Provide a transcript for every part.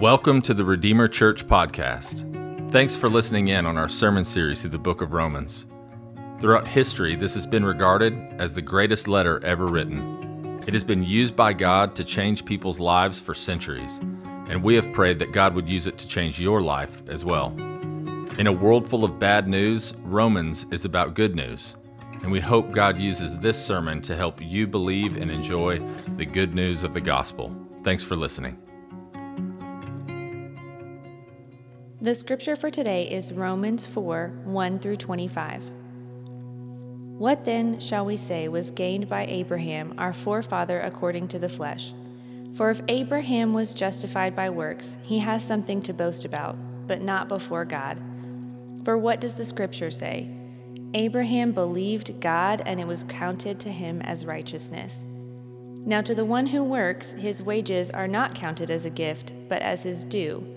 Welcome to the Redeemer Church podcast. Thanks for listening in on our sermon series through the book of Romans. Throughout history, this has been regarded as the greatest letter ever written. It has been used by God to change people's lives for centuries, and we have prayed that God would use it to change your life as well. In a world full of bad news, Romans is about good news, and we hope God uses this sermon to help you believe and enjoy the good news of the gospel. Thanks for listening. The scripture for today is Romans 4 1 through 25. What then shall we say was gained by Abraham, our forefather according to the flesh? For if Abraham was justified by works, he has something to boast about, but not before God. For what does the scripture say? Abraham believed God, and it was counted to him as righteousness. Now, to the one who works, his wages are not counted as a gift, but as his due.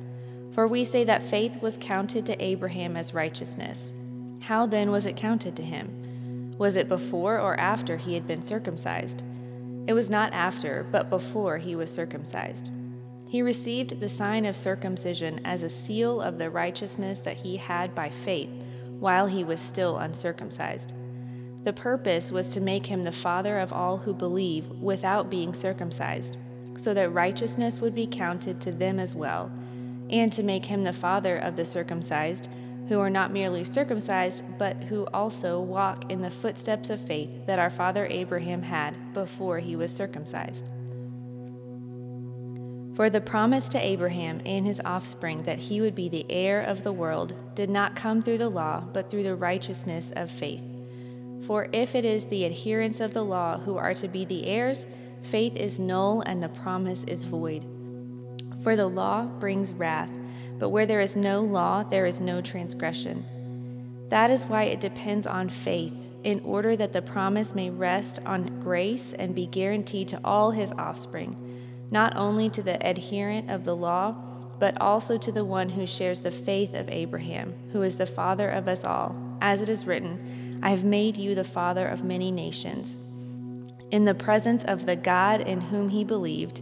For we say that faith was counted to Abraham as righteousness. How then was it counted to him? Was it before or after he had been circumcised? It was not after, but before he was circumcised. He received the sign of circumcision as a seal of the righteousness that he had by faith while he was still uncircumcised. The purpose was to make him the father of all who believe without being circumcised, so that righteousness would be counted to them as well and to make him the father of the circumcised, who are not merely circumcised, but who also walk in the footsteps of faith that our father Abraham had before he was circumcised. For the promise to Abraham and his offspring that he would be the heir of the world did not come through the law, but through the righteousness of faith. For if it is the adherents of the law who are to be the heirs, faith is null and the promise is void. For the law brings wrath, but where there is no law, there is no transgression. That is why it depends on faith, in order that the promise may rest on grace and be guaranteed to all his offspring, not only to the adherent of the law, but also to the one who shares the faith of Abraham, who is the father of us all. As it is written, I have made you the father of many nations. In the presence of the God in whom he believed,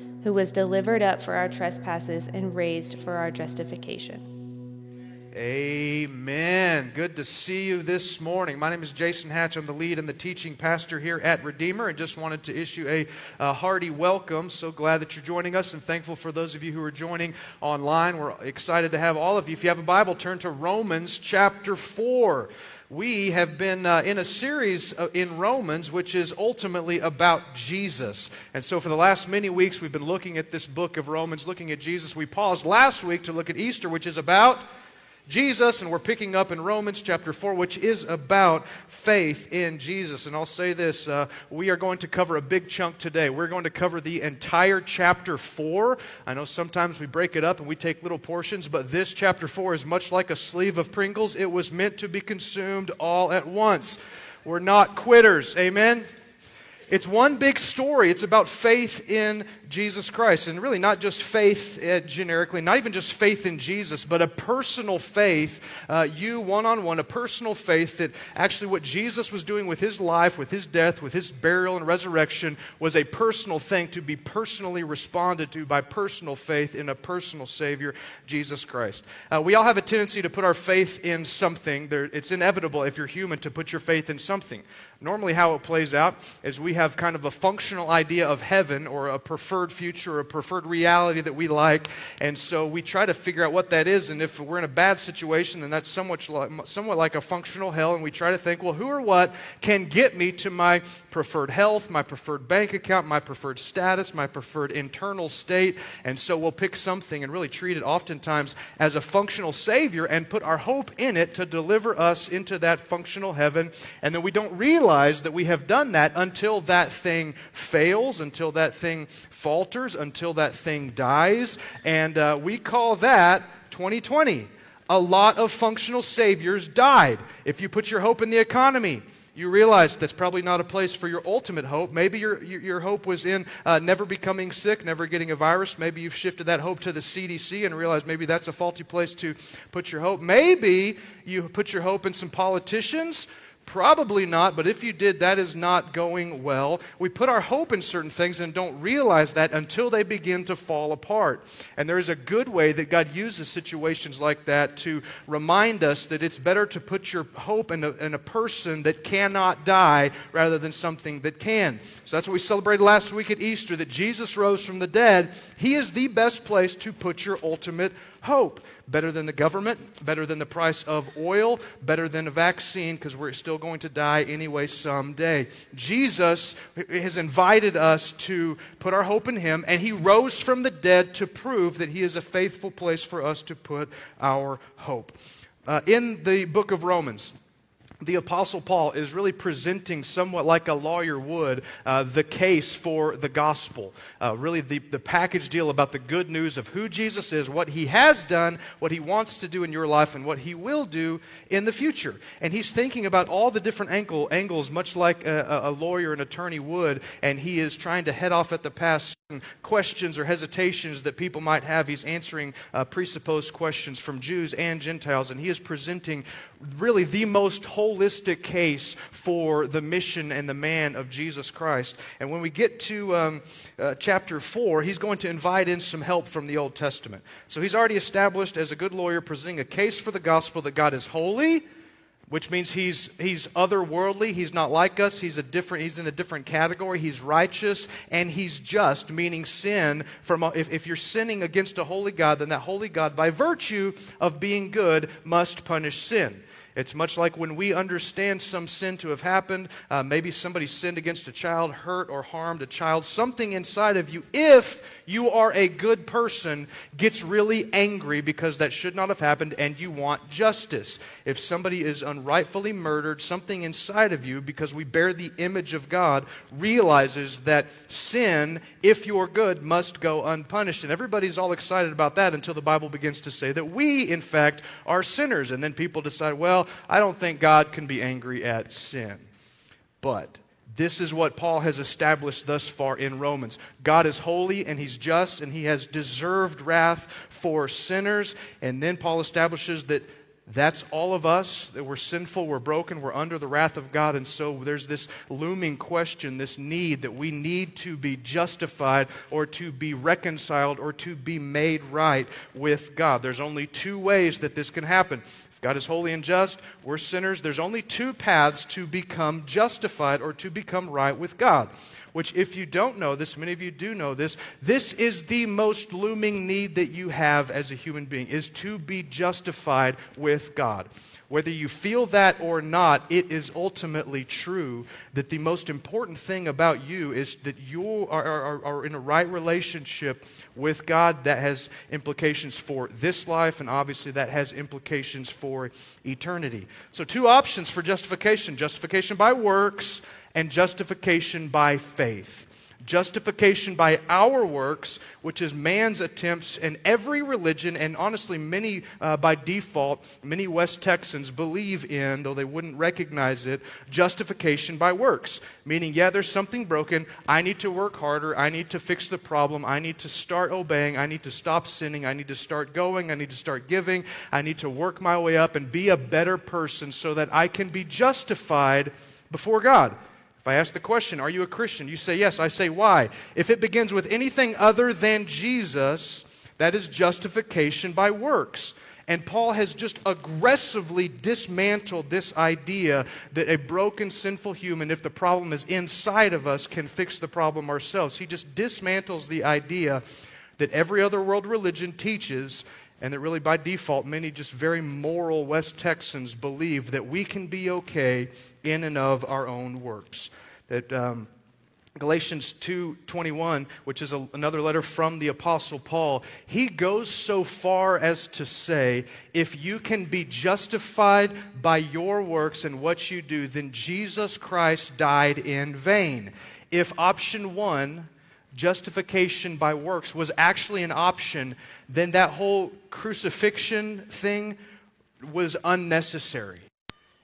who was delivered up for our trespasses and raised for our justification. Amen. Good to see you this morning. My name is Jason Hatch. I'm the lead and the teaching pastor here at Redeemer and just wanted to issue a, a, hearty welcome. So glad that you're joining us and thankful for those of you who are joining online. We're excited to have all of you. If you have a Bible, turn to Romans chapter 4 we have been uh, in a series uh, in Romans, which is ultimately about Jesus. And so, for the last many weeks, we've been looking at this book of Romans, looking at Jesus. We paused last week to look at Easter, which is about Jesus, and we're picking up in Romans chapter 4, which is about faith in Jesus. And I'll say this uh, we are going to cover a big chunk today. We're going to cover the entire chapter 4. I know sometimes we break it up and we take little portions, but this chapter 4 is much like a sleeve of Pringles. It was meant to be consumed all at once. We're not quitters. Amen? It's one big story. It's about faith in Jesus Christ. And really, not just faith uh, generically, not even just faith in Jesus, but a personal faith, uh, you one on one, a personal faith that actually what Jesus was doing with his life, with his death, with his burial and resurrection was a personal thing to be personally responded to by personal faith in a personal Savior, Jesus Christ. Uh, we all have a tendency to put our faith in something. There, it's inevitable if you're human to put your faith in something. Normally, how it plays out is we have kind of a functional idea of heaven or a preferred future or a preferred reality that we like. And so we try to figure out what that is. And if we're in a bad situation, then that's somewhat like, somewhat like a functional hell. And we try to think, well, who or what can get me to my preferred health, my preferred bank account, my preferred status, my preferred internal state? And so we'll pick something and really treat it oftentimes as a functional Savior and put our hope in it to deliver us into that functional heaven. And then we don't realize that we have done that until that thing fails, until that thing falters, until that thing dies. And uh, we call that 2020. A lot of functional saviors died. If you put your hope in the economy, you realize that's probably not a place for your ultimate hope. Maybe your, your, your hope was in uh, never becoming sick, never getting a virus. Maybe you've shifted that hope to the CDC and realized maybe that's a faulty place to put your hope. Maybe you put your hope in some politicians Probably not, but if you did, that is not going well. We put our hope in certain things and don't realize that until they begin to fall apart. And there is a good way that God uses situations like that to remind us that it's better to put your hope in a, in a person that cannot die rather than something that can. So that's what we celebrated last week at Easter that Jesus rose from the dead. He is the best place to put your ultimate hope. Better than the government, better than the price of oil, better than a vaccine, because we're still going to die anyway someday. Jesus has invited us to put our hope in Him, and He rose from the dead to prove that He is a faithful place for us to put our hope. Uh, in the book of Romans, the Apostle Paul is really presenting, somewhat like a lawyer would, uh, the case for the gospel. Uh, really, the, the package deal about the good news of who Jesus is, what he has done, what he wants to do in your life, and what he will do in the future. And he's thinking about all the different angle, angles, much like a, a lawyer, an attorney would, and he is trying to head off at the pass questions or hesitations that people might have. He's answering uh, presupposed questions from Jews and Gentiles, and he is presenting really the most holistic case for the mission and the man of Jesus Christ. And when we get to um, uh, chapter 4, he's going to invite in some help from the Old Testament. So he's already established as a good lawyer, presenting a case for the gospel that God is holy which means he's, he's otherworldly. He's not like us. He's, a different, he's in a different category. He's righteous and he's just, meaning sin. From, if, if you're sinning against a holy God, then that holy God, by virtue of being good, must punish sin. It's much like when we understand some sin to have happened. Uh, maybe somebody sinned against a child, hurt or harmed a child. Something inside of you, if you are a good person, gets really angry because that should not have happened and you want justice. If somebody is unrightfully murdered, something inside of you, because we bear the image of God, realizes that sin, if you're good, must go unpunished. And everybody's all excited about that until the Bible begins to say that we, in fact, are sinners. And then people decide, well, I don't think God can be angry at sin. But this is what Paul has established thus far in Romans. God is holy and he's just and he has deserved wrath for sinners. And then Paul establishes that that's all of us, that we're sinful, we're broken, we're under the wrath of God. And so there's this looming question, this need that we need to be justified or to be reconciled or to be made right with God. There's only two ways that this can happen. God is holy and just. We're sinners. There's only two paths to become justified or to become right with God. Which, if you don't know this, many of you do know this, this is the most looming need that you have as a human being, is to be justified with God. Whether you feel that or not, it is ultimately true that the most important thing about you is that you are, are, are in a right relationship with God that has implications for this life, and obviously that has implications for eternity. So, two options for justification justification by works and justification by faith. justification by our works, which is man's attempts, in every religion, and honestly, many uh, by default, many West Texans believe in, though they wouldn't recognize it, justification by works. Meaning, yeah, there's something broken. I need to work harder. I need to fix the problem. I need to start obeying. I need to stop sinning. I need to start going. I need to start giving. I need to work my way up and be a better person so that I can be justified before God. If I ask the question, Are you a Christian? You say yes. I say, Why? If it begins with anything other than Jesus, that is justification by works. And Paul has just aggressively dismantled this idea that a broken, sinful human, if the problem is inside of us, can fix the problem ourselves. He just dismantles the idea that every other world religion teaches and that really by default many just very moral west texans believe that we can be okay in and of our own works. That um, galatians 2.21 which is a, another letter from the apostle paul he goes so far as to say if you can be justified by your works and what you do then jesus christ died in vain. If option one justification by works was actually an option, then that whole crucifixion thing was unnecessary.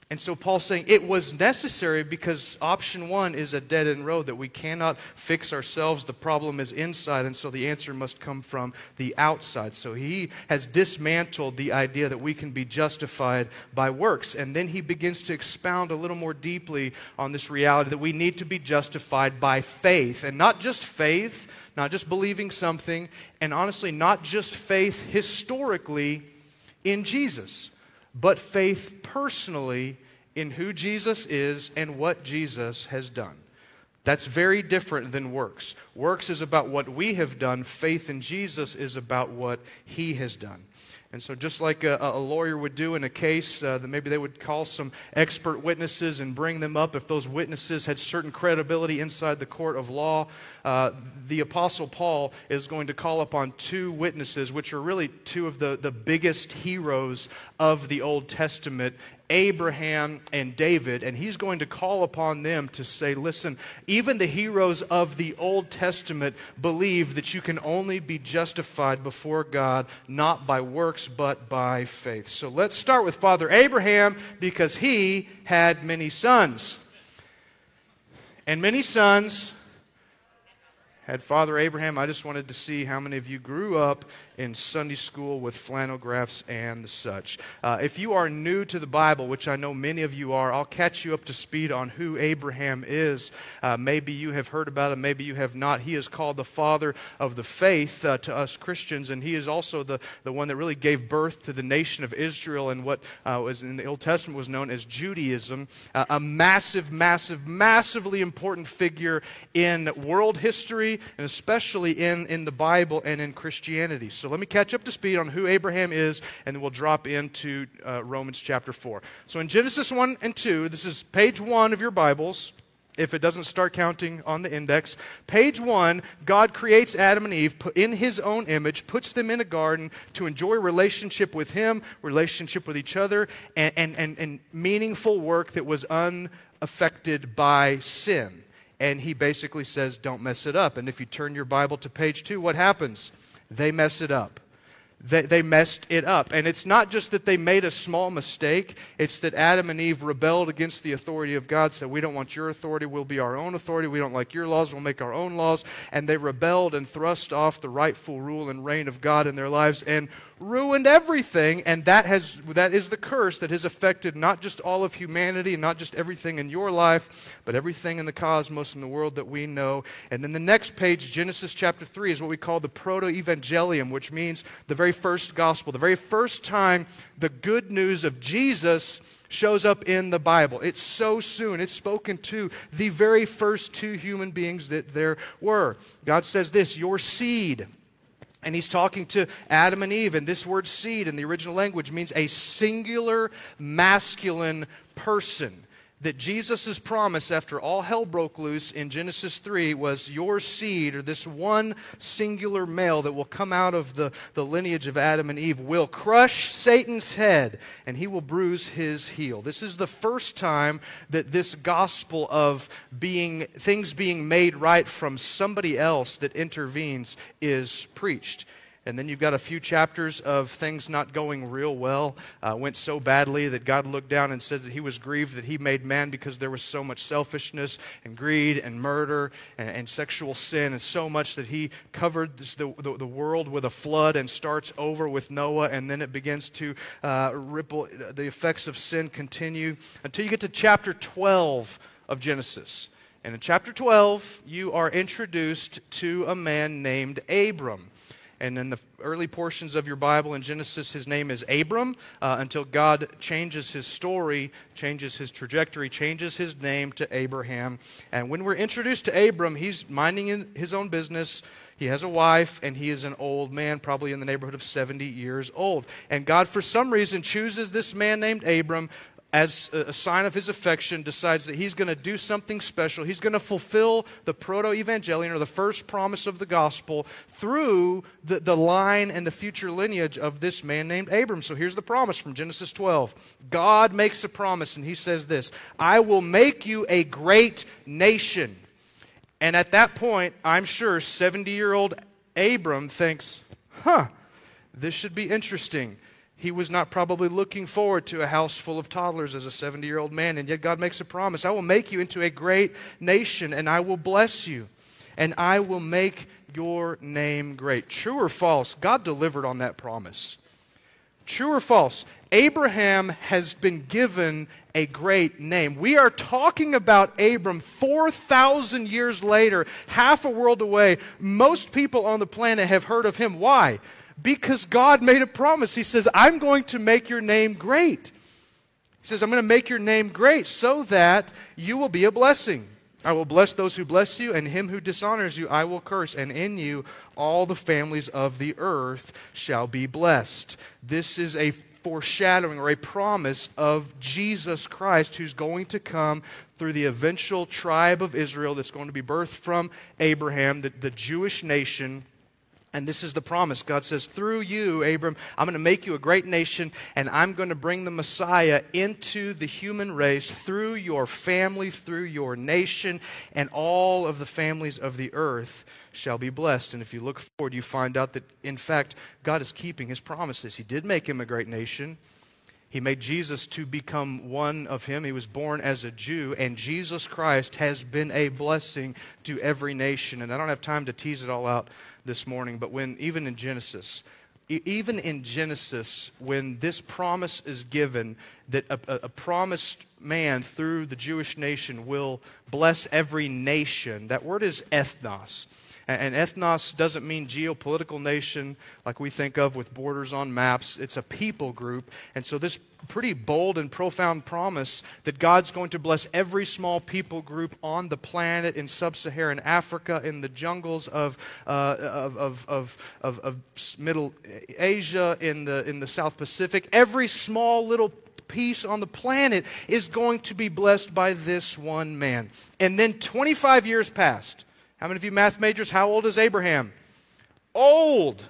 And so Paul's saying it was necessary because option one is a dead end road that we cannot fix ourselves. The problem is inside, and so the answer must come from the outside. So he has dismantled the idea that we can be justified by works. And then he begins to expound a little more deeply on this reality that we need to be justified by faith. And not just faith, not just believing something, and honestly, not just faith historically in Jesus but faith personally in who Jesus is and what Jesus has done. That's very different than works. Works is about what we have done, faith in Jesus is about what he has done. And so, just like a, a lawyer would do in a case, uh, that maybe they would call some expert witnesses and bring them up if those witnesses had certain credibility inside the court of law. Uh, the Apostle Paul is going to call upon two witnesses, which are really two of the, the biggest heroes of the Old Testament Abraham and David, and he's going to call upon them to say, Listen, even the heroes of the Old Testament believe that you can only be justified before God not by works but by faith. So let's start with Father Abraham because he had many sons. And many sons had Father Abraham. I just wanted to see how many of you grew up in Sunday school with flannel graphs and such. Uh, if you are new to the Bible, which I know many of you are, I'll catch you up to speed on who Abraham is. Uh, maybe you have heard about him, maybe you have not. He is called the father of the faith uh, to us Christians, and he is also the, the one that really gave birth to the nation of Israel and what uh, was in the Old Testament was known as Judaism. Uh, a massive, massive, massively important figure in world history and especially in, in the Bible and in Christianity. So so let me catch up to speed on who Abraham is, and then we'll drop into uh, Romans chapter 4. So in Genesis 1 and 2, this is page 1 of your Bibles if it doesn't start counting on the index. Page one, God creates Adam and Eve in his own image, puts them in a garden to enjoy relationship with him, relationship with each other, and, and, and, and meaningful work that was unaffected by sin. And he basically says, don't mess it up. And if you turn your Bible to page two, what happens? They mess it up. They, they messed it up. And it's not just that they made a small mistake, it's that Adam and Eve rebelled against the authority of God, said, We don't want your authority, we'll be our own authority. We don't like your laws, we'll make our own laws. And they rebelled and thrust off the rightful rule and reign of God in their lives and ruined everything, and that, has, that is the curse that has affected not just all of humanity and not just everything in your life, but everything in the cosmos and the world that we know. And then the next page, Genesis chapter 3, is what we call the proto evangelium, which means the very first gospel, the very first time the good news of Jesus shows up in the Bible. It's so soon. It's spoken to the very first two human beings that there were. God says this Your seed and he's talking to Adam and Eve, and this word seed in the original language means a singular masculine person. That Jesus' promise after all hell broke loose in Genesis 3 was your seed, or this one singular male that will come out of the, the lineage of Adam and Eve, will crush Satan's head and he will bruise his heel. This is the first time that this gospel of being things being made right from somebody else that intervenes is preached. And then you've got a few chapters of things not going real well. Uh, went so badly that God looked down and said that he was grieved that he made man because there was so much selfishness and greed and murder and, and sexual sin, and so much that he covered this, the, the, the, world with a flood and starts over with Noah, and then it begins to uh, ripple. The effects of sin continue until you get to chapter 12 of Genesis. And in chapter 12, you are introduced to a man named Abram. And in the early portions of your Bible in Genesis, his name is Abram uh, until God changes his story, changes his trajectory, changes his name to Abraham. And when we're introduced to Abram, he's minding his own business. He has a wife, and he is an old man, probably in the neighborhood of 70 years old. And God, for some reason, chooses this man named Abram as a sign of his affection, decides that he's going to do something special. He's going to fulfill the proto evangelion, or the first promise of the gospel, through the, the line and the future lineage of this man named Abram. So here's the promise from Genesis 12 God makes a promise, and he says this I will make you a great nation. And at that point, I'm sure 70 year old Abram thinks, huh, this should be interesting. He was not probably looking forward to a house full of toddlers as a 70 year old man, and yet God makes a promise I will make you into a great nation, and I will bless you, and I will make your name great. True or false? God delivered on that promise. True or false? Abraham has been given a great name. We are talking about Abram 4,000 years later, half a world away. Most people on the planet have heard of him. Why? Because God made a promise. He says, I'm going to make your name great. He says, I'm going to make your name great so that you will be a blessing. I will bless those who bless you, and him who dishonors you I will curse, and in you all the families of the earth shall be blessed. This is a foreshadowing or a promise of Jesus Christ who's going to come through the eventual tribe of Israel that's going to be birthed from Abraham, the, the Jewish nation and this is the promise. God says, Through you, Abram, I'm going to make you a great nation, and I'm going to bring the Messiah into the human race through your family, through your nation, and all of the families of the earth shall be blessed. And if you look forward, you find out that, in fact, God is keeping his promises. He did make him a great nation. He made Jesus to become one of him. He was born as a Jew, and Jesus Christ has been a blessing to every nation. And I don't have time to tease it all out this morning, but when, even in Genesis, even in Genesis, when this promise is given that a, a, promised man through the Jewish nation will bless every nation, that word is ethnos. And ethnos doesn't mean geopolitical nation like we think of with borders on maps. It's a people group. And so, this pretty bold and profound promise that God's going to bless every small people group on the planet in sub Saharan Africa, in the jungles of, uh, of, of, of, of, of Middle Asia, in the, in the South Pacific. Every small little piece on the planet is going to be blessed by this one man. And then 25 years passed. How many of you math majors, how old is Abraham? Old.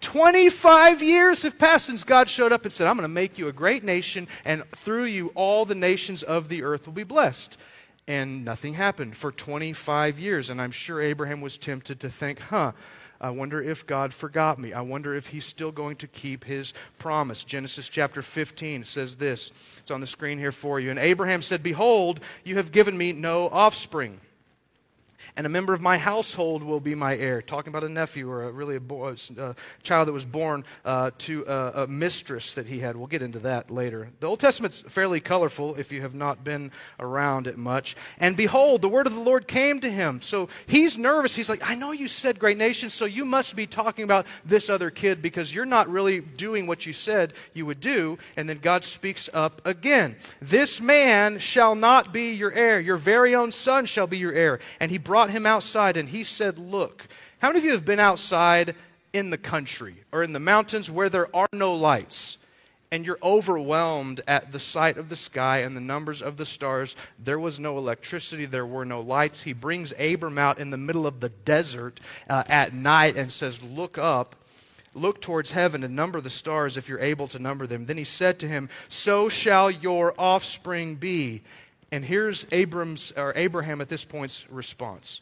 25 years have passed since God showed up and said, I'm going to make you a great nation, and through you, all the nations of the earth will be blessed. And nothing happened for 25 years. And I'm sure Abraham was tempted to think, huh, I wonder if God forgot me. I wonder if he's still going to keep his promise. Genesis chapter 15 says this. It's on the screen here for you. And Abraham said, Behold, you have given me no offspring and a member of my household will be my heir. Talking about a nephew or a, really a, boy, a child that was born uh, to a, a, mistress that he had. We'll get into that later. The Old Testament's fairly colorful if you have not been around it much. And behold, the word of the Lord came to him. So he's nervous. He's like, I know you said great nation, so you must be talking about this other kid because you're not really doing what you said you would do. And then God speaks up again. This man shall not be your heir. Your very own son shall be your heir. And he brought brought him outside and he said, Look. How many of you have been outside in the country or in the mountains where there are no lights? and you're overwhelmed at the sight of the sky and the numbers of the stars. There was no electricity, there were no lights. He brings Abram out in the middle of the desert uh, at night and says, Look up. Look towards heaven and number the stars if you're able to number them. Then he said to him, So shall your offspring be. And here's Abram's or Abraham at this point's response.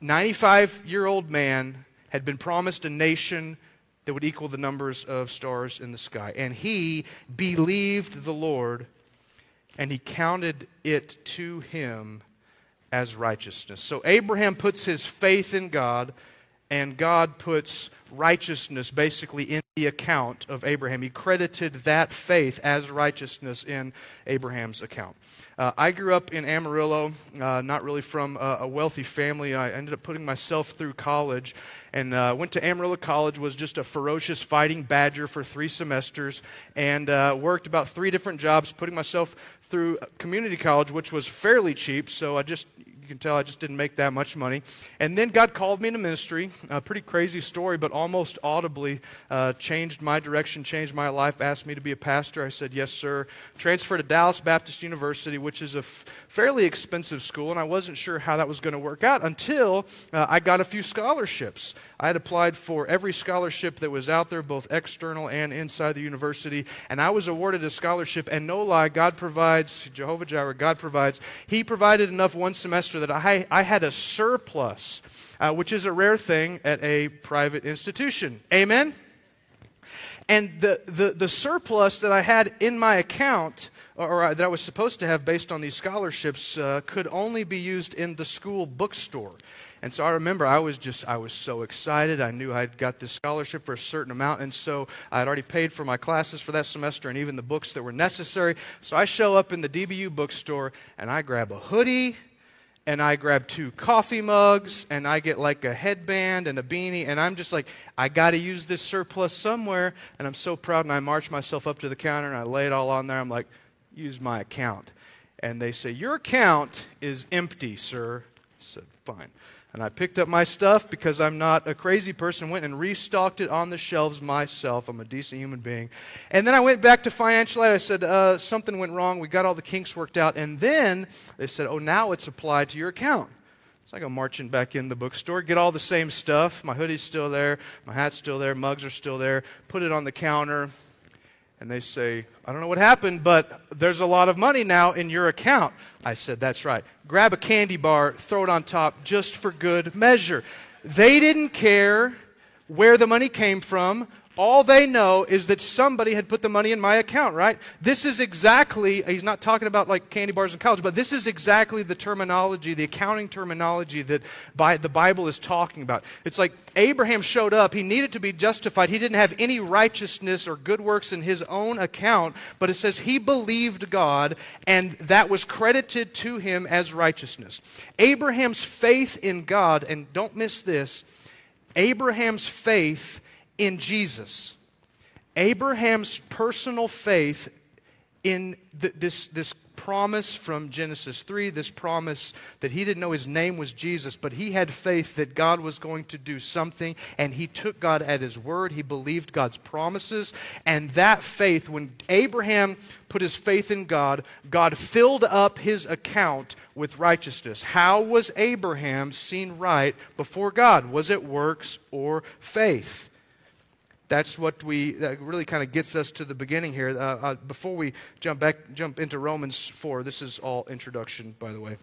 95 year old man had been promised a nation that would equal the numbers of stars in the sky. And he believed the Lord, and he counted it to him as righteousness. So Abraham puts his faith in God, and God puts righteousness basically in the account of Abraham. He credited that faith as righteousness in Abraham's account. Uh, I grew up in Amarillo, uh, not really from a, a, wealthy family. I ended up putting myself through college and uh, went to Amarillo College, was just a ferocious fighting badger for three semesters, and uh, worked about three different jobs, putting myself through community college, which was fairly cheap. So I just you can tell I just didn't make that much money. And then God called me into ministry. A pretty crazy story, but almost audibly uh, changed my direction, changed my life, asked me to be a pastor. I said, Yes, sir. Transferred to Dallas Baptist University, which is a f- fairly expensive school, and I wasn't sure how that was going to work out until uh, I got a few scholarships. I had applied for every scholarship that was out there, both external and inside the university, and I was awarded a scholarship. And no lie, God provides, Jehovah Jireh, God provides. He provided enough one semester that I, I had a surplus, uh, which is a rare thing at a private institution. Amen? And the, the, the surplus that I had in my account, or, or that I was supposed to have based on these scholarships, uh, could only be used in the school bookstore. And so I remember I was just, I was so excited. I knew I'd got this scholarship for a certain amount. And so I had already paid for my classes for that semester and even the books that were necessary. So I show up in the DBU bookstore and I grab a hoodie and I grab two coffee mugs and I get like a headband and a beanie and I'm just like I got to use this surplus somewhere and I'm so proud and I march myself up to the counter and I lay it all on there. I'm like use my account. And they say your account is empty sir. I said fine and I picked up my stuff because I'm not a crazy person, went and restocked it on the shelves myself. I'm a decent human being. And then I went back to financial aid. I said, uh, something went wrong. We got all the kinks worked out. And then they said, oh, now it's applied to your account. So I go marching back in the bookstore, get all the same stuff. My hoodie's still there, my hat's still there, mugs are still there, put it on the counter and they say, I don't know what happened, but there's a lot of money now in your account. I said, That's right. Grab a candy bar, throw it on top just for good measure. They didn't care where the money came from all they know is that somebody had put the money in my account, right? This is exactly, he's not talking about like candy bars in college, but this is exactly the terminology, the accounting terminology that by, the Bible is talking about. It's like Abraham showed up, he needed to be justified. He didn't have any righteousness or good works in his own account, but it says he believed God, and that was credited to him as righteousness. Abraham's faith in God, and don't miss this, Abraham's faith in Jesus. Abraham's personal faith in th- this, this promise from Genesis 3, this promise that he didn't know his name was Jesus, but he had faith that God was going to do something, and he took God at his word. He believed God's promises. And that faith, when Abraham put his faith in God, God filled up his account with righteousness. How was Abraham seen right before God? Was it works or faith? That's what we that really kind of gets us to the beginning here. Uh, uh, before we jump back, jump into Romans four. This is all introduction, by the way.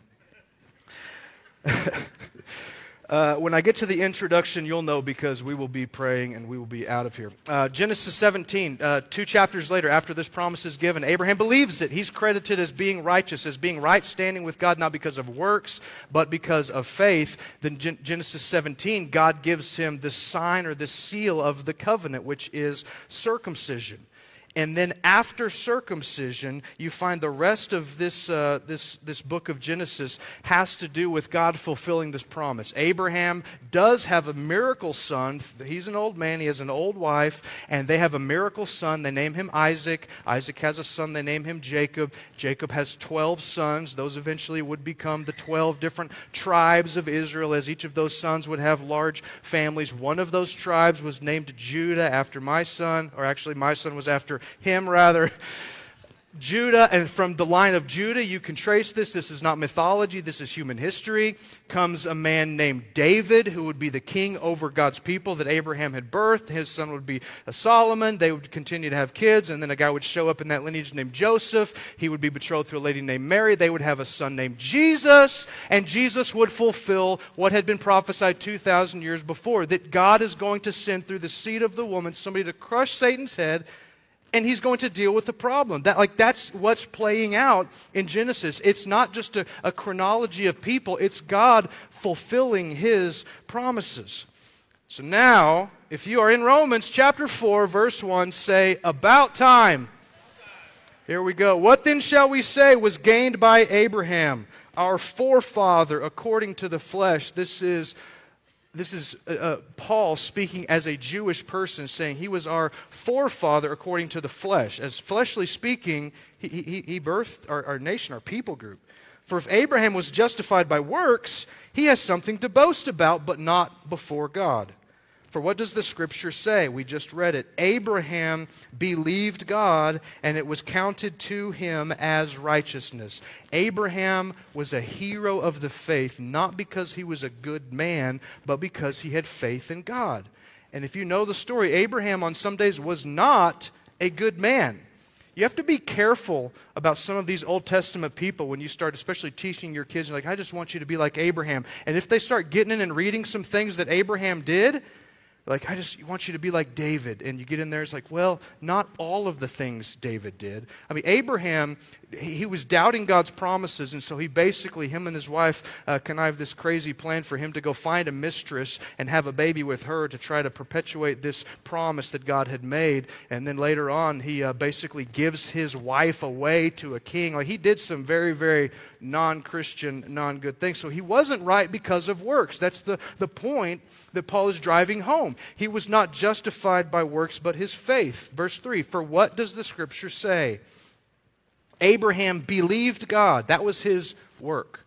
Uh, when I get to the introduction, you'll know because we will be praying and we will be out of here. Uh, Genesis 17, uh, two chapters later, after this promise is given, Abraham believes it. He's credited as being righteous, as being right standing with God, not because of works, but because of faith. Then Gen- Genesis 17, God gives him the sign or the seal of the covenant, which is circumcision. And then after circumcision, you find the rest of this, uh, this, this book of Genesis has to do with God fulfilling this promise. Abraham does have a miracle son. He's an old man, he has an old wife, and they have a miracle son. They name him Isaac. Isaac has a son, they name him Jacob. Jacob has 12 sons. Those eventually would become the 12 different tribes of Israel, as each of those sons would have large families. One of those tribes was named Judah after my son, or actually, my son was after him rather. Judah, and from the line of Judah, you can trace this. This is not mythology, this is human history. Comes a man named David, who would be the king over God's people that Abraham had birthed. His son would be a Solomon. They would continue to have kids, and then a guy would show up in that lineage named Joseph. He would be betrothed to a lady named Mary. They would have a son named Jesus, and Jesus would fulfill what had been prophesied 2,000 years before that God is going to send through the seed of the woman somebody to crush Satan's head and he's going to deal with the problem. That, like, that's what's playing out in Genesis. It's not just a, a chronology of people, it's God fulfilling his promises. So now, if you are in Romans chapter 4, verse 1, say, About time. Here we go. What then shall we say was gained by Abraham, our forefather, according to the flesh? This is this is uh, uh, Paul speaking as a Jewish person, saying he was our forefather according to the flesh. As fleshly speaking, he, he, he birthed our, our nation, our people group. For if Abraham was justified by works, he has something to boast about, but not before God. For what does the scripture say? We just read it. Abraham believed God, and it was counted to him as righteousness. Abraham was a hero of the faith, not because he was a good man, but because he had faith in God. And if you know the story, Abraham on some days was not a good man. You have to be careful about some of these Old Testament people when you start, especially teaching your kids. Like, I just want you to be like Abraham. And if they start getting in and reading some things that Abraham did, like, I just want you to be like David. And you get in there, it's like, well, not all of the things David did. I mean, Abraham he was doubting God's promises, and so he basically, him and his wife, uh, connived this crazy plan for him to go find a mistress and have a baby with her to try to perpetuate this promise that God had made. And then later on, he uh, basically gives his wife away to a king. Like he did some very, very non Christian, non good things. So he wasn't right because of works. That's the, the point that Paul is driving home. He was not justified by works, but his faith. Verse 3 For what does the scripture say? Abraham believed God. That was his work.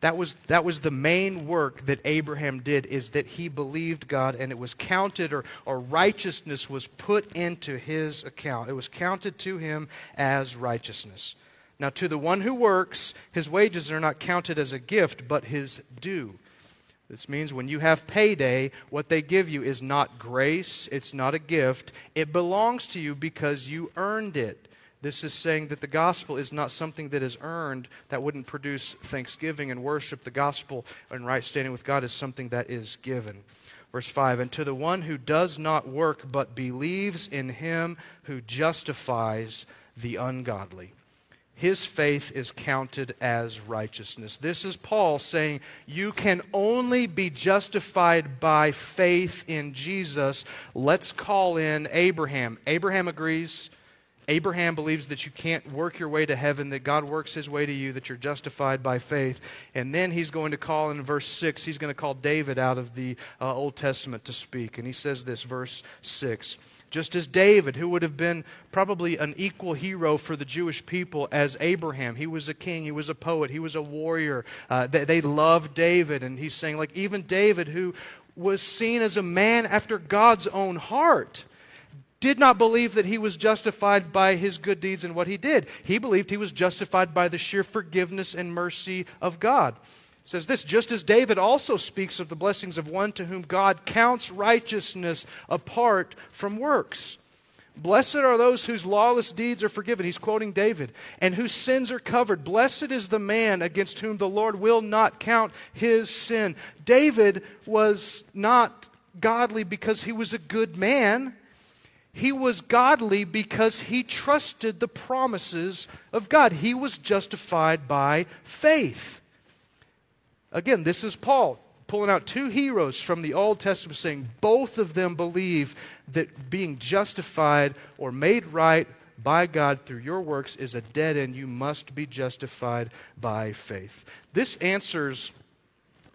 That was, that was the main work that Abraham did, is that he believed God and it was counted or, or righteousness was put into his account. It was counted to him as righteousness. Now, to the one who works, his wages are not counted as a gift, but his due. This means when you have payday, what they give you is not grace, it's not a gift. It belongs to you because you earned it. This is saying that the gospel is not something that is earned that wouldn't produce thanksgiving and worship. The gospel and right standing with God is something that is given. Verse 5 And to the one who does not work but believes in him who justifies the ungodly, his faith is counted as righteousness. This is Paul saying you can only be justified by faith in Jesus. Let's call in Abraham. Abraham agrees. Abraham believes that you can't work your way to heaven, that God works his way to you, that you're justified by faith. And then he's going to call in verse 6, he's going to call David out of the uh, Old Testament to speak. And he says this, verse 6 just as David, who would have been probably an equal hero for the Jewish people as Abraham. He was a king, he was a poet, he was a warrior. Uh, they, they loved David, and he's saying, like, even David, who was seen as a man after God's own heart did not believe that he was justified by his good deeds and what he did. He believed he was justified by the sheer forgiveness and mercy of God. Says this just as David also speaks of the blessings of one to whom God counts righteousness apart from works. Blessed are those whose lawless deeds are forgiven. He's quoting David. And whose sins are covered. Blessed is the man against whom the Lord will not count his sin. David was not godly because he was a good man. He was godly because he trusted the promises of God. He was justified by faith. Again, this is Paul pulling out two heroes from the Old Testament saying both of them believe that being justified or made right by God through your works is a dead end. You must be justified by faith. This answers,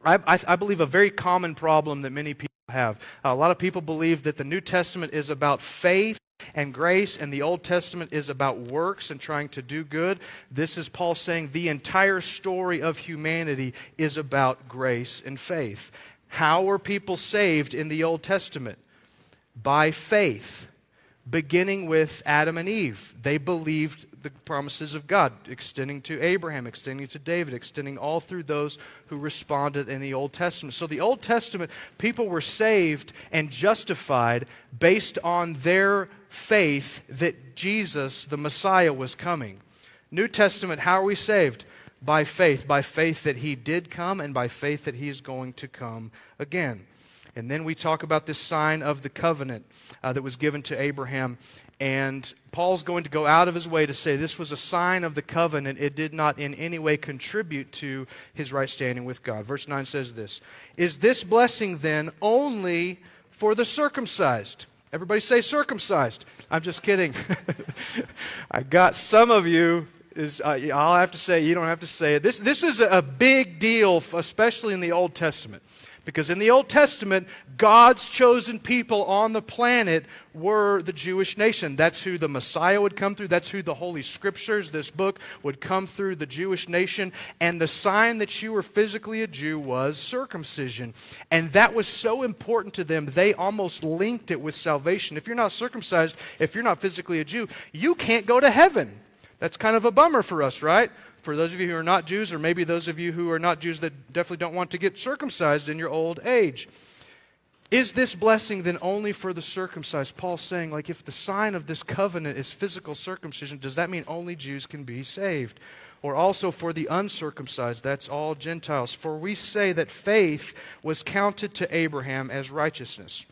I, I, I believe, a very common problem that many people have. A lot of people believe that the New Testament is about faith and grace, and the Old Testament is about works and trying to do good. This is Paul saying the entire story of humanity is about grace and faith. How were people saved in the Old Testament? By faith. Beginning with Adam and Eve. They believed the promises of God, extending to Abraham, extending to David, extending all through those who responded in the Old Testament. So, the Old Testament, people were saved and justified based on their faith that Jesus, the Messiah, was coming. New Testament, how are we saved? By faith, by faith that he did come and by faith that he is going to come again. And then we talk about this sign of the covenant uh, that was given to Abraham. And Paul's going to go out of his way to say this was a sign of the covenant. It did not in any way contribute to his right standing with God. Verse 9 says this Is this blessing then only for the circumcised? Everybody say circumcised. I'm just kidding. I got some of you is uh, I'll have to say you don't have to say it. This this is a big deal, especially in the Old Testament. Because in the Old Testament, God's chosen people on the planet were the Jewish nation. That's who the Messiah would come through. That's who the Holy Scriptures, this book, would come through the Jewish nation. And the sign that you were physically a Jew was circumcision. And that was so important to them, they almost linked it with salvation. If you're not circumcised, if you're not physically a Jew, you can't go to heaven. That's kind of a bummer for us, right? For those of you who are not Jews, or maybe those of you who are not Jews that definitely don't want to get circumcised in your old age. Is this blessing then only for the circumcised? Paul's saying, like, if the sign of this covenant is physical circumcision, does that mean only Jews can be saved? Or also for the uncircumcised, that's all Gentiles. For we say that faith was counted to Abraham as righteousness.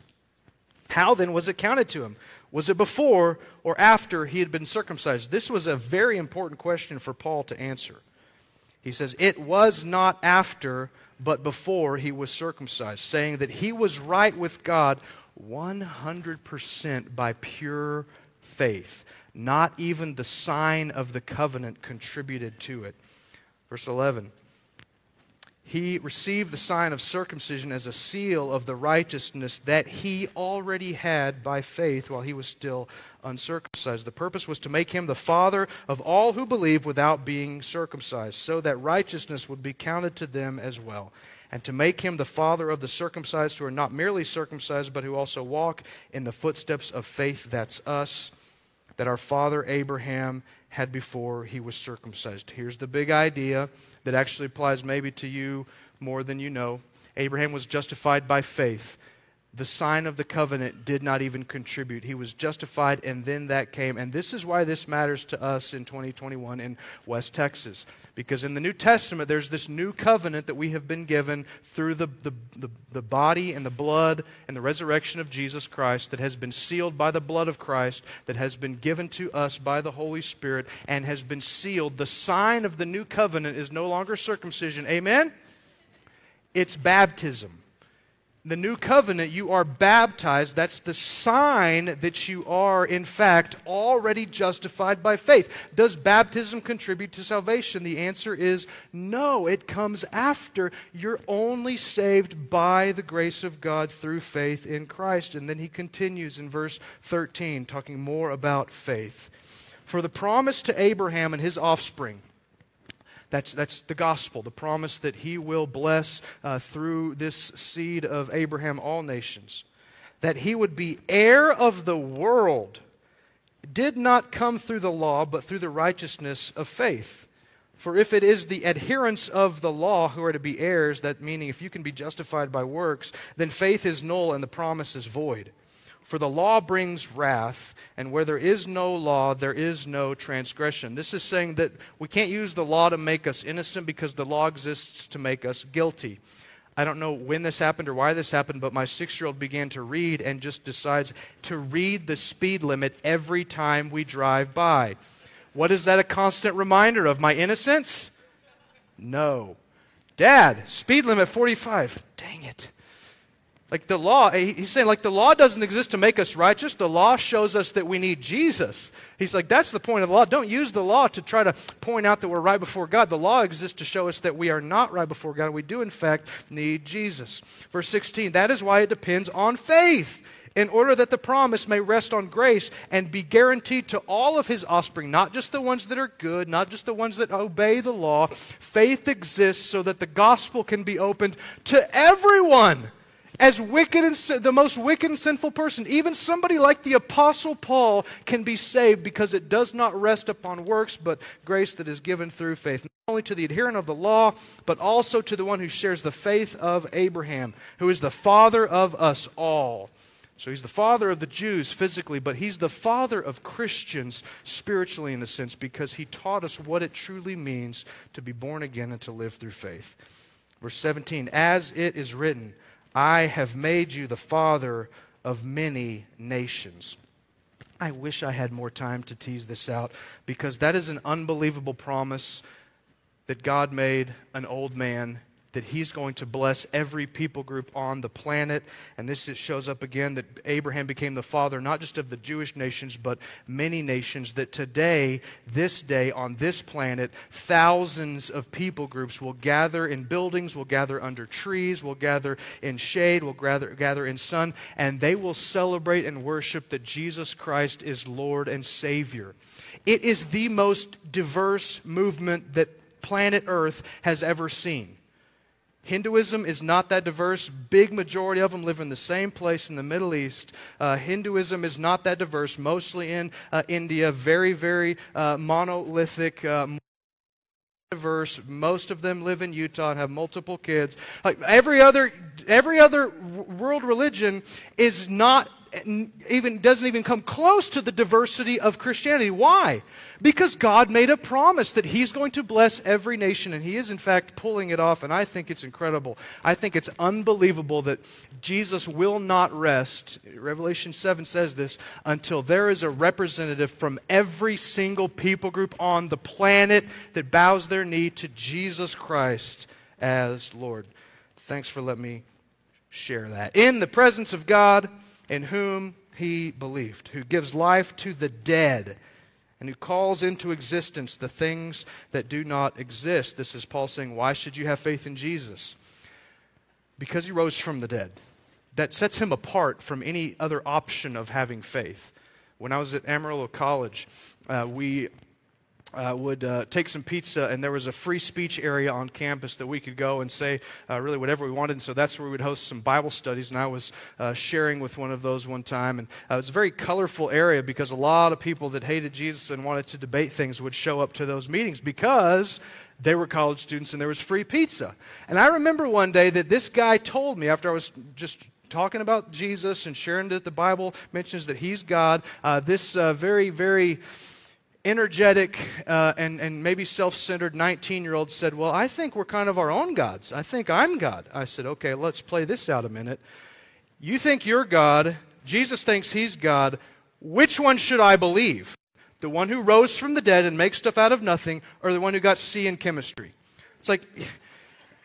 How then was it counted to him? Was it before or after he had been circumcised? This was a very important question for Paul to answer. He says, It was not after, but before he was circumcised, saying that he was right with God 100% by pure faith. Not even the sign of the covenant contributed to it. Verse 11 he received the sign of circumcision as a seal of the righteousness that he already had by faith while he was still uncircumcised. The purpose was to make him the father of all who believe without being circumcised, so that righteousness would be counted to them as well. And to make him the father of the circumcised who are not merely circumcised, but who also walk in the footsteps of faith, that's us, that our father Abraham had before he was circumcised. Here's the big idea that actually applies maybe to you more than you know. Abraham was justified by faith the sign of the covenant did not even contribute. He was justified, and then that came. And this is why this matters to us in 2021 in West Texas. Because in the New Testament, there's this new covenant that we have been given through the, the, the, the, body and the blood and the resurrection of Jesus Christ that has been sealed by the blood of Christ, that has been given to us by the Holy Spirit, and has been sealed. The sign of the new covenant is no longer circumcision. Amen? It's baptism the new covenant, you are baptized. That's the sign that you are, in fact, already justified by faith. Does baptism contribute to salvation? The answer is no. It comes after. You're only saved by the grace of God through faith in Christ. And then he continues in verse 13, talking more about faith. For the promise to Abraham and his offspring, that's, that's the gospel, the promise that he will bless uh, through this seed of Abraham all nations. That he would be heir of the world did not come through the law, but through the righteousness of faith. For if it is the adherents of the law who are to be heirs, that meaning if you can be justified by works, then faith is null and the promise is void. For the law brings wrath, and where there is no law, there is no transgression. This is saying that we can't use the law to make us innocent because the law exists to make us guilty. I don't know when this happened or why this happened, but my six year old began to read and just decides to read the speed limit every time we drive by. What is that a constant reminder of? My innocence? No. Dad, speed limit 45. Dang it. Like the law, he's saying, like the law doesn't exist to make us righteous. The law shows us that we need Jesus. He's like, that's the point of the law. Don't use the law to try to point out that we're right before God. The law exists to show us that we are not right before God. We do, in fact, need Jesus. Verse 16, that is why it depends on faith in order that the promise may rest on grace and be guaranteed to all of his offspring, not just the ones that are good, not just the ones that obey the law. Faith exists so that the gospel can be opened to everyone as wicked and the most wicked and sinful person, even somebody like the Apostle Paul can be saved because it does not rest upon works, but grace that is given through faith. Not only to the adherent of the law, but also to the one who shares the faith of Abraham, who is the father of us all. So he's the father of the Jews physically, but he's the father of Christians spiritually, in a sense, because he taught us what it truly means to be born again and to live through faith. Verse 17, as it is written, I have made you the father of many nations. I wish I had more time to tease this out because that is an unbelievable promise that God made an old man that he's going to bless every people group on the planet. And this shows up again that Abraham became the father not just of the Jewish nations, but many nations. That today, this day, on this planet, thousands of people groups will gather in buildings, will gather under trees, will gather in shade, will gather, gather in sun, and they will celebrate and worship that Jesus Christ is Lord and Savior. It is the most diverse movement that planet Earth has ever seen. Hinduism is not that diverse. Big majority of them live in the same place in the Middle East. Uh, Hinduism is not that diverse, mostly in uh, India. Very, very uh, monolithic. Uh, diverse. Most of them live in Utah and have multiple kids. Like every other, every other world religion is not even doesn't even come close to the diversity of Christianity. Why? Because God made a promise that He's going to bless every nation, and He is, in fact, pulling it off, and I think it's incredible. I think it's unbelievable that Jesus will not rest, Revelation 7 says this, until there is a representative from every single people group on the planet that bows their knee to Jesus Christ as Lord. Thanks for letting me share that. In the presence of God, in whom he believed, who gives life to the dead, and who calls into existence the things that do not exist. This is Paul saying, Why should you have faith in Jesus? Because he rose from the dead. That sets him apart from any other option of having faith. When I was at Amarillo College, uh, we uh, would uh, take some pizza, and there was a free speech area on campus that we could go and say uh, really whatever we wanted. And so that's where we would host some Bible studies. And I was uh, sharing with one of those one time. And uh, it was a very colorful area because a lot of people that hated Jesus and wanted to debate things would show up to those meetings because they were college students and there was free pizza. And I remember one day that this guy told me after I was just talking about Jesus and sharing that the Bible mentions that he's God, uh, this very, very energetic uh, and, and maybe self centered 19 year old said, Well, I think we're kind of our own gods. I think I'm God. I said, Okay, let's play this out a minute. You think you're God. Jesus thinks he's God. Which one should I believe? The one who rose from the dead and makes stuff out of nothing, or the one who got C in chemistry? It's like,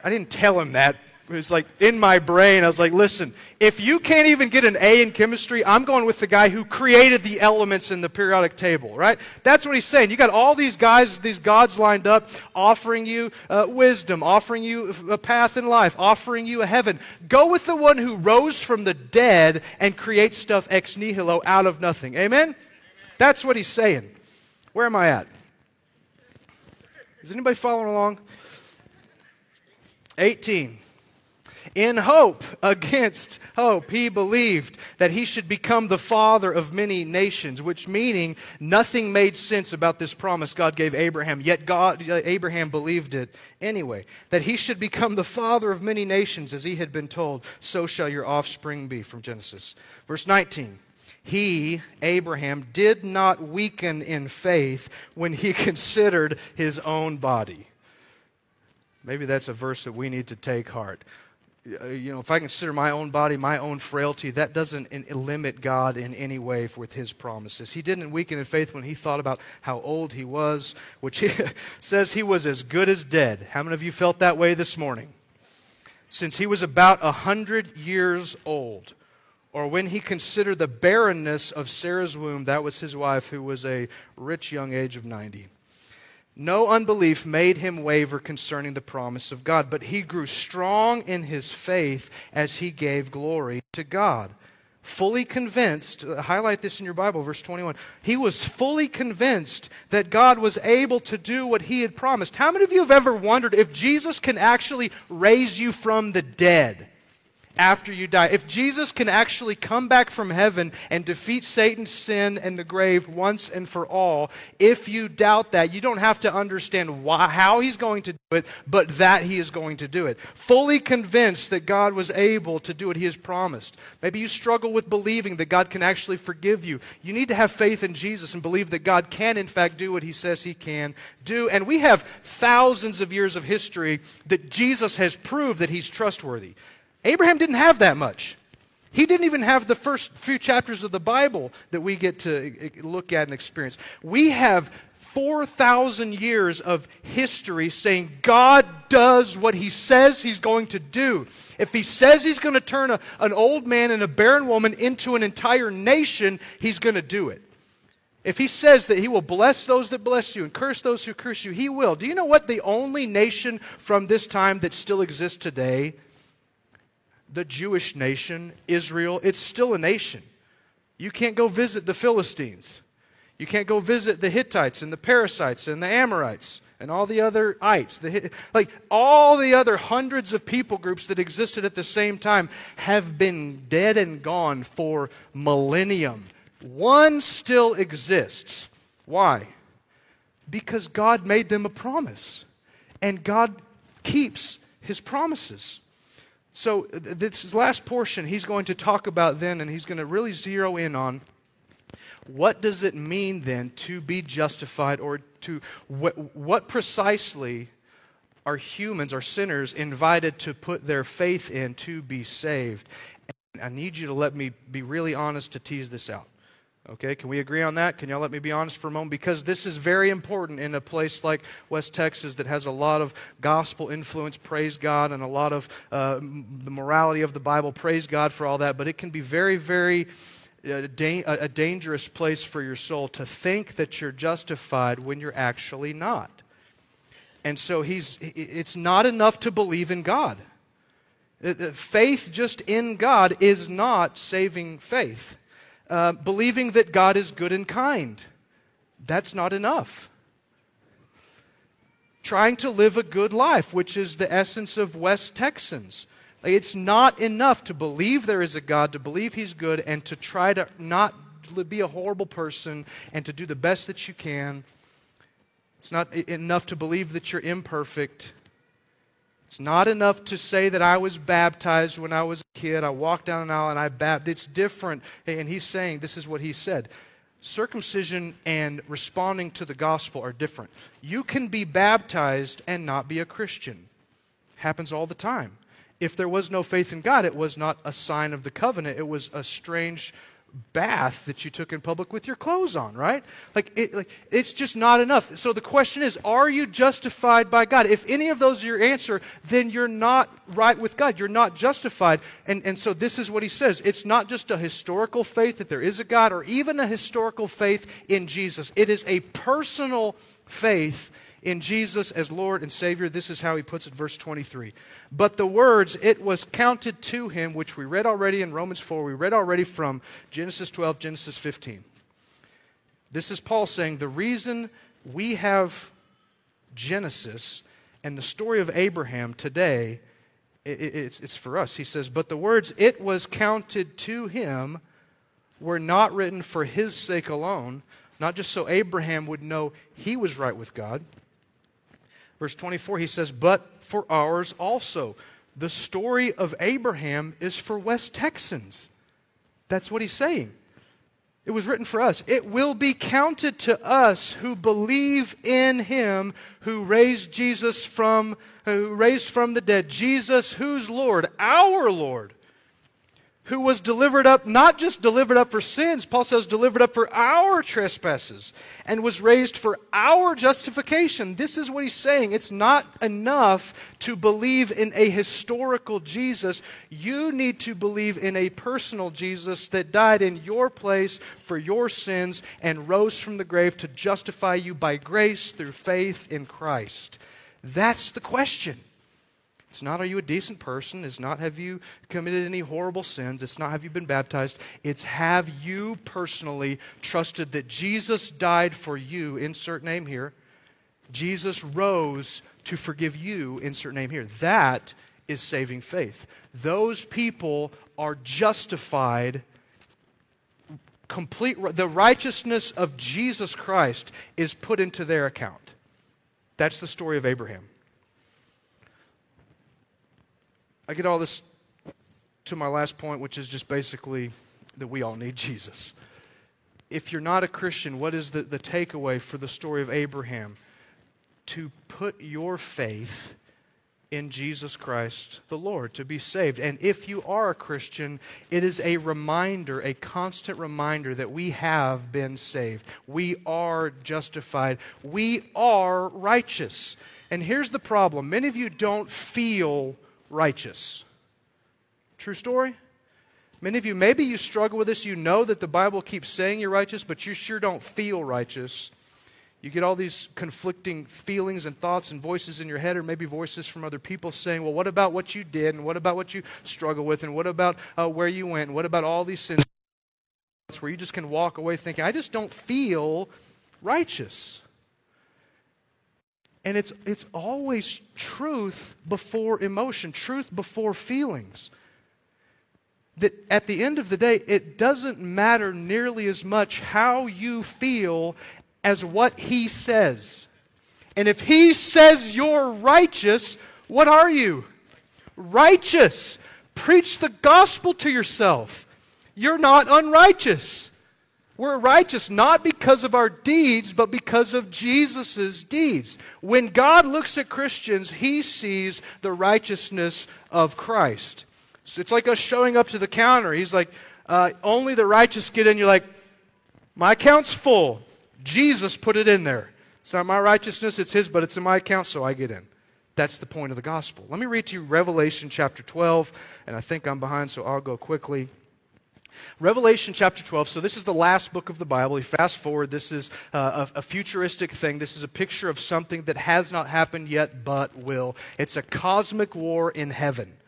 I didn't tell him that, it was like in my brain. I was like, listen, if you can't even get an A in chemistry, I'm going with the guy who created the elements in the periodic table, right? That's what he's saying. You got all these guys, these gods lined up, offering you uh, wisdom, offering you a path in life, offering you a heaven. Go with the one who rose from the dead and creates stuff ex nihilo out of nothing. Amen? That's what he's saying. Where am I at? Is anybody following along? 18 in hope against hope. He believed that he should become the father of many nations, which meaning nothing made sense about this promise God gave Abraham, yet God, uh, Abraham believed it anyway. That he should become the father of many nations, as he had been told, so shall your offspring be, from Genesis. Verse 19 he, Abraham, did not weaken in faith when he considered his own body. Maybe that's a verse that we need to take heart. Uh, you know, if I consider my own body, my own frailty, that doesn't limit God in any way with his promises. He didn't weaken in faith when he thought about how old he was, which he says he was as good as dead. How many of you felt that way this morning? Since he was about a hundred years old, or when he considered the barrenness of Sarah's womb, that was his wife, who was a rich young age of 90. No unbelief made him waver concerning the promise of God, but he grew strong in his faith as he gave glory to God. Fully convinced, uh, highlight this in your Bible, verse 21. He was fully convinced that God was able to do what he had promised. How many of you have ever wondered if Jesus can actually raise you from the dead? After you die. If Jesus can actually come back from heaven and defeat Satan, sin, and the grave once and for all, if you doubt that, you don't have to understand why, how he's going to do it, but that he is going to do it. Fully convinced that God was able to do what he has promised. Maybe you struggle with believing that God can actually forgive you. You need to have faith in Jesus and believe that God can, in fact, do what he says he can do. And we have thousands of years of history that Jesus has proved that he's trustworthy. Abraham didn't have that much. He didn't even have the first few chapters of the Bible that we get to eh, eh, look at and experience. We have 4,000 years of history saying God does what he says he's going to do. If he says he's going to turn a, an old man and a barren woman into an entire nation, he's going to do it. If he says that he will bless those that bless you and curse those who curse you, he will. Do you know what? The only nation from this time that still exists today the Jewish nation, Israel, it's still a nation. You can't go visit the Philistines. You can't go visit the Hittites and the Perizzites and the Amorites and all the other ites. The, like all the other hundreds of people groups that existed at the same time have been dead and gone for millennium. One still exists. Why? Because God made them a promise. And God keeps his promises. So, this last portion, he's going to talk about then, and he's going to really zero in on what does it mean then to be justified, or to what, what precisely are humans, are sinners, invited to put their faith in to be saved? And I need you to let me be really honest to tease this out. Okay, can we agree on that? Can y'all let me be honest for a moment? Because this is very important in a place like West Texas that has a lot of gospel influence, praise God, and a lot of uh, the morality of the Bible, praise God for all that. But it can be very, very uh, da- a dangerous place for your soul to think that you're justified when you're actually not. And so he's, it's not enough to believe in God. Uh, uh, faith just in God is not saving faith. Uh, believing that God is good and kind. That's not enough. Trying to live a good life, which is the essence of West Texans. It's not enough to believe there is a God, to believe He's good, and to try to not be a horrible person and to do the best that you can. It's not enough to believe that you're imperfect. It's not enough to say that I was baptized when I was a kid. I walked down an aisle and I baptized. It's different. And he's saying this is what he said. Circumcision and responding to the gospel are different. You can be baptized and not be a Christian. Happens all the time. If there was no faith in God, it was not a sign of the covenant. It was a strange bath that you took in public with your clothes on, right? Like, it, like it's just not enough. So the question is, are you justified by God? If any of those are your answer, then you're not right with God. You're not justified. And, and so this is what he says. It's not just a historical faith that there is a God or even a historical faith in Jesus. It is a personal faith in Jesus as Lord and Savior. This is how he puts it, verse 23. But the words, it was counted to him, which we read already in Romans 4, we read already from Genesis 12, Genesis 15. This is Paul saying the reason we have Genesis and the story of Abraham today, it's, it's for us. He says, But the words, it was counted to him, were not written for his sake alone, not just so Abraham would know he was right with God Verse 24, he says, But for ours also. The story of Abraham is for West Texans. That's what he's saying. It was written for us. It will be counted to us who believe in him who raised Jesus from who raised from the dead. Jesus who's Lord, our Lord who was delivered up, not just delivered up for sins, Paul says, delivered up for our trespasses, and was raised for our justification. This is what he's saying. It's not enough to believe in a historical Jesus. You need to believe in a personal Jesus that died in your place for your sins and rose from the grave to justify you by grace through faith in Christ. That's the question. It's not, are you a decent person? It's not, have you committed any horrible sins? It's not, have you been baptized? It's, have you personally trusted that Jesus died for you? Insert name here. Jesus rose to forgive you. Insert name here. That is saving faith. Those people are justified complete the righteousness of Jesus Christ is put into their account. That's the story of Abraham. I get all this to my last point, which is just basically that we all need Jesus. If you're not a Christian, what is the, the takeaway for the story of Abraham? To put your faith in Jesus Christ the Lord to be saved. And if you are a Christian, it is a reminder, a constant reminder that we have been saved. We are justified. We are righteous. And here's the problem many of you don't feel righteous. True story? Many of you, maybe you struggle with this. You know that the Bible keeps saying you're righteous, but you sure don't feel righteous. You get all these conflicting feelings and thoughts and voices in your head, or maybe voices from other people saying, Well, what about what you did? And what about what you struggle with? And what about uh, where you went? And what about all these sins? Where you just can walk away thinking, I just don't feel righteous. And it's, it's always truth before emotion, truth before feelings. That at the end of the day, it doesn't matter nearly as much how you feel as what he says. And if he says you're righteous, what are you? Righteous. Preach the gospel to yourself. You're not unrighteous. We're righteous not because of our deeds, but because of Jesus' deeds. When God looks at Christians, he sees the righteousness of Christ. So it's like us showing up to the counter. He's like, uh, only the righteous get in. You're like, my account's full. Jesus put it in there. It's not my righteousness, it's His, but it's in my account, so I get in. That's the point of the gospel. Let me read to you Revelation chapter 12, and I think I'm behind, so I'll go quickly. Revelation chapter 12. So, this is the last book of the Bible. You fast forward, this is uh, a, a, futuristic thing. This is a picture of something that has not happened yet but will. It's a cosmic war in heaven.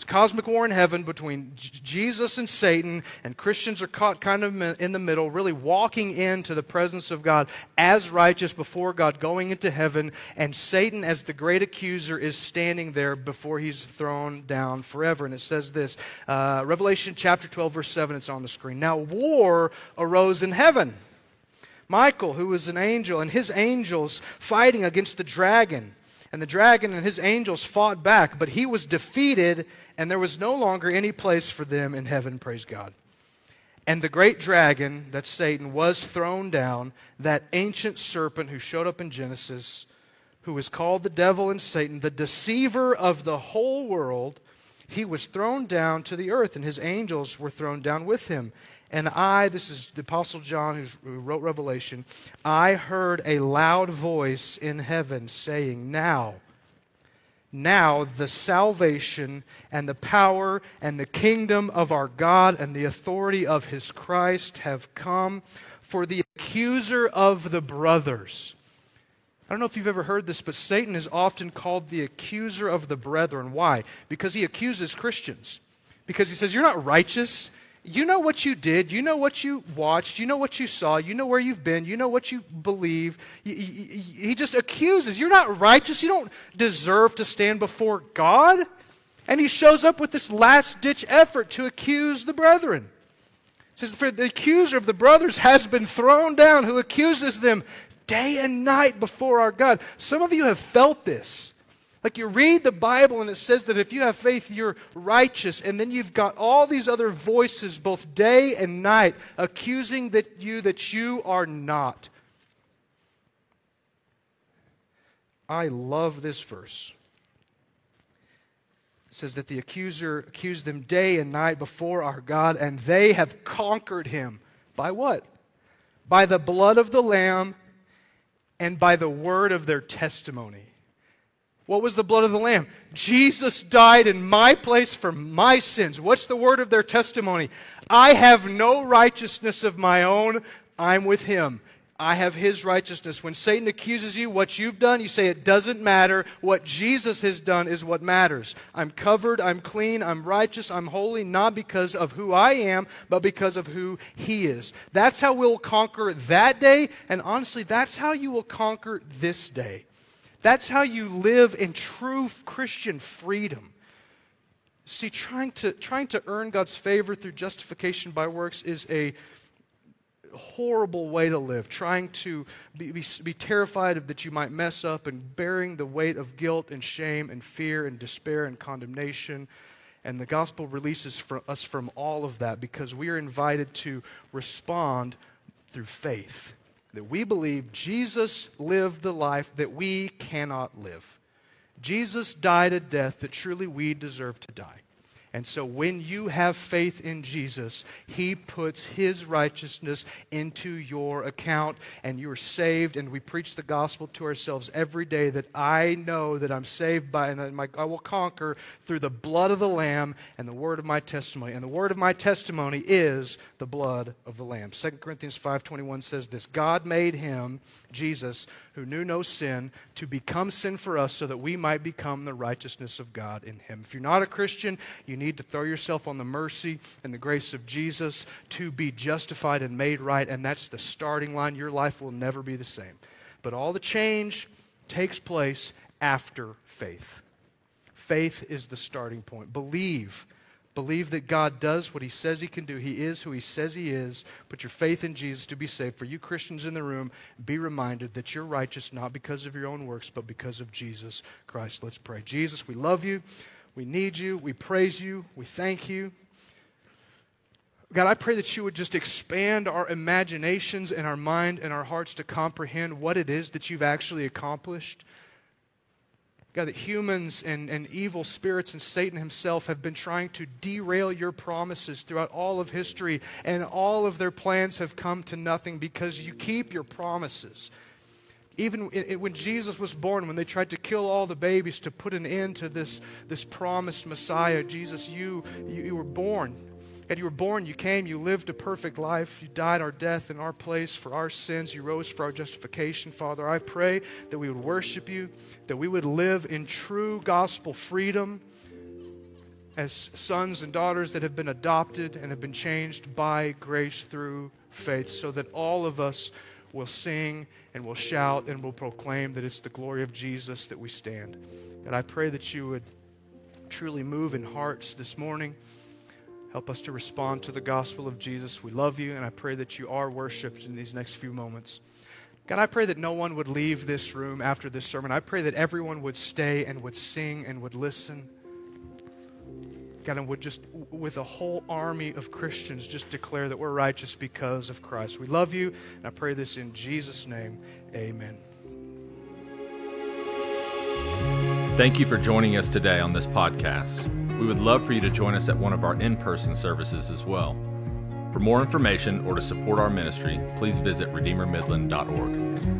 It's cosmic war in heaven between Jesus and Satan, and Christians are caught kind of in the middle, really walking into the presence of God as righteous before God, going into heaven, and Satan, as the great accuser, is standing there before he's thrown down forever. And it says this uh, Revelation chapter 12, verse 7, it's on the screen. Now, war arose in heaven. Michael, who was an angel, and his angels fighting against the dragon. And the dragon and his angels fought back, but he was defeated and there was no longer any place for them in heaven, praise God. And the great dragon, that's Satan, was thrown down, that ancient serpent who showed up in Genesis, who is called the devil and Satan, the deceiver of the whole world. He was thrown down to the earth, and his angels were thrown down with him. And I, this is the Apostle John who wrote Revelation, I heard a loud voice in heaven saying, Now, now the salvation and the power and the kingdom of our God and the authority of his Christ have come. For the accuser of the brothers. I don't know if you've ever heard this, but Satan is often called the accuser of the brethren. Why? Because he accuses Christians. Because he says, You're not righteous. You know what you did. You know what you watched. You know what you saw. You know where you've been. You know what you believe. He just accuses. You're not righteous. You don't deserve to stand before God. And he shows up with this last ditch effort to accuse the brethren. Says, For the accuser of the brothers has been thrown down, who accuses them day and night before our God. Some of you have felt this. Like you read the Bible and it says that if you have faith, you're righteous. And then you've got all these other voices, both day and night, accusing that you that you are not. I love this verse. It says that the accuser accused them day and night before our God, and they have conquered him. By what? By the blood of the Lamb and by the word of their testimony. What was the blood of the Lamb? Jesus died in my place for my sins. What's the word of their testimony? I have no righteousness of my own. I'm with Him. I have His righteousness. When Satan accuses you, what you've done, you say it doesn't matter. What Jesus has done is what matters. I'm covered, I'm clean, I'm righteous, I'm holy, not because of who I am, but because of who He is. That's how we'll conquer that day, and honestly, that's how you will conquer this day. That's how you live in true Christian freedom. See, trying to, trying to earn God's favor through justification by works is a horrible way to live, trying to be, be, be, terrified of that you might mess up and bearing the weight of guilt and shame and fear and despair and condemnation. And the gospel releases from us from all of that because we are invited to respond through faith. That we believe Jesus lived the life that we cannot live. Jesus died a death that truly we deserve to die. And so when you have faith in Jesus, He puts His righteousness into your account and you are saved. And we preach the gospel to ourselves every day that I know that I'm saved by and I will conquer through the blood of the Lamb and the word of my testimony. And the word of my testimony is the blood of the Lamb. 2 Corinthians 5.21 says this, God made Him, Jesus, who knew no sin, to become sin for us so that we might become the righteousness of God in Him. If you're not a Christian, you need to throw yourself on the mercy and the grace of Jesus to be justified and made right, and that's the starting line. Your life will never be the same. But all the change takes place after faith. Faith is the starting point. Believe. Believe that God does what He says He can do. He is who He says He is. Put your faith in Jesus to be saved. For you Christians in the room, be reminded that you're righteous not because of your own works, but because of Jesus Christ. Let's pray. Jesus, we love you. We need you. We praise you. We thank you. God, I pray that you would just expand our imaginations and our mind and our hearts to comprehend what it is that you've actually accomplished. God, that humans and, and evil spirits and Satan himself have been trying to derail your promises throughout all of history, and all of their plans have come to nothing because you keep your promises. Even when Jesus was born, when they tried to kill all the babies to put an end to this, this promised Messiah, Jesus, you, you, you were born. And you were born, you came, you lived a perfect life, you died our death in our place for our sins, you rose for our justification. Father, I pray that we would worship you, that we would live in true gospel freedom as sons and daughters that have been adopted and have been changed by grace through faith, so that all of us will sing and will shout and will proclaim that it's the glory of Jesus that we stand. And I pray that you would truly move in hearts this morning. Help us to respond to the gospel of Jesus. We love you, and I pray that you are worshiped in these next few moments. God, I pray that no one would leave this room after this sermon. I pray that everyone would stay and would sing and would listen. God, and would just, with a whole army of Christians, just declare that we're righteous because of Christ. We love you, and I pray this in Jesus' name. Amen. Thank you for joining us today on this podcast. We would love for you to join us at one of our in person services as well. For more information or to support our ministry, please visit RedeemerMidland.org.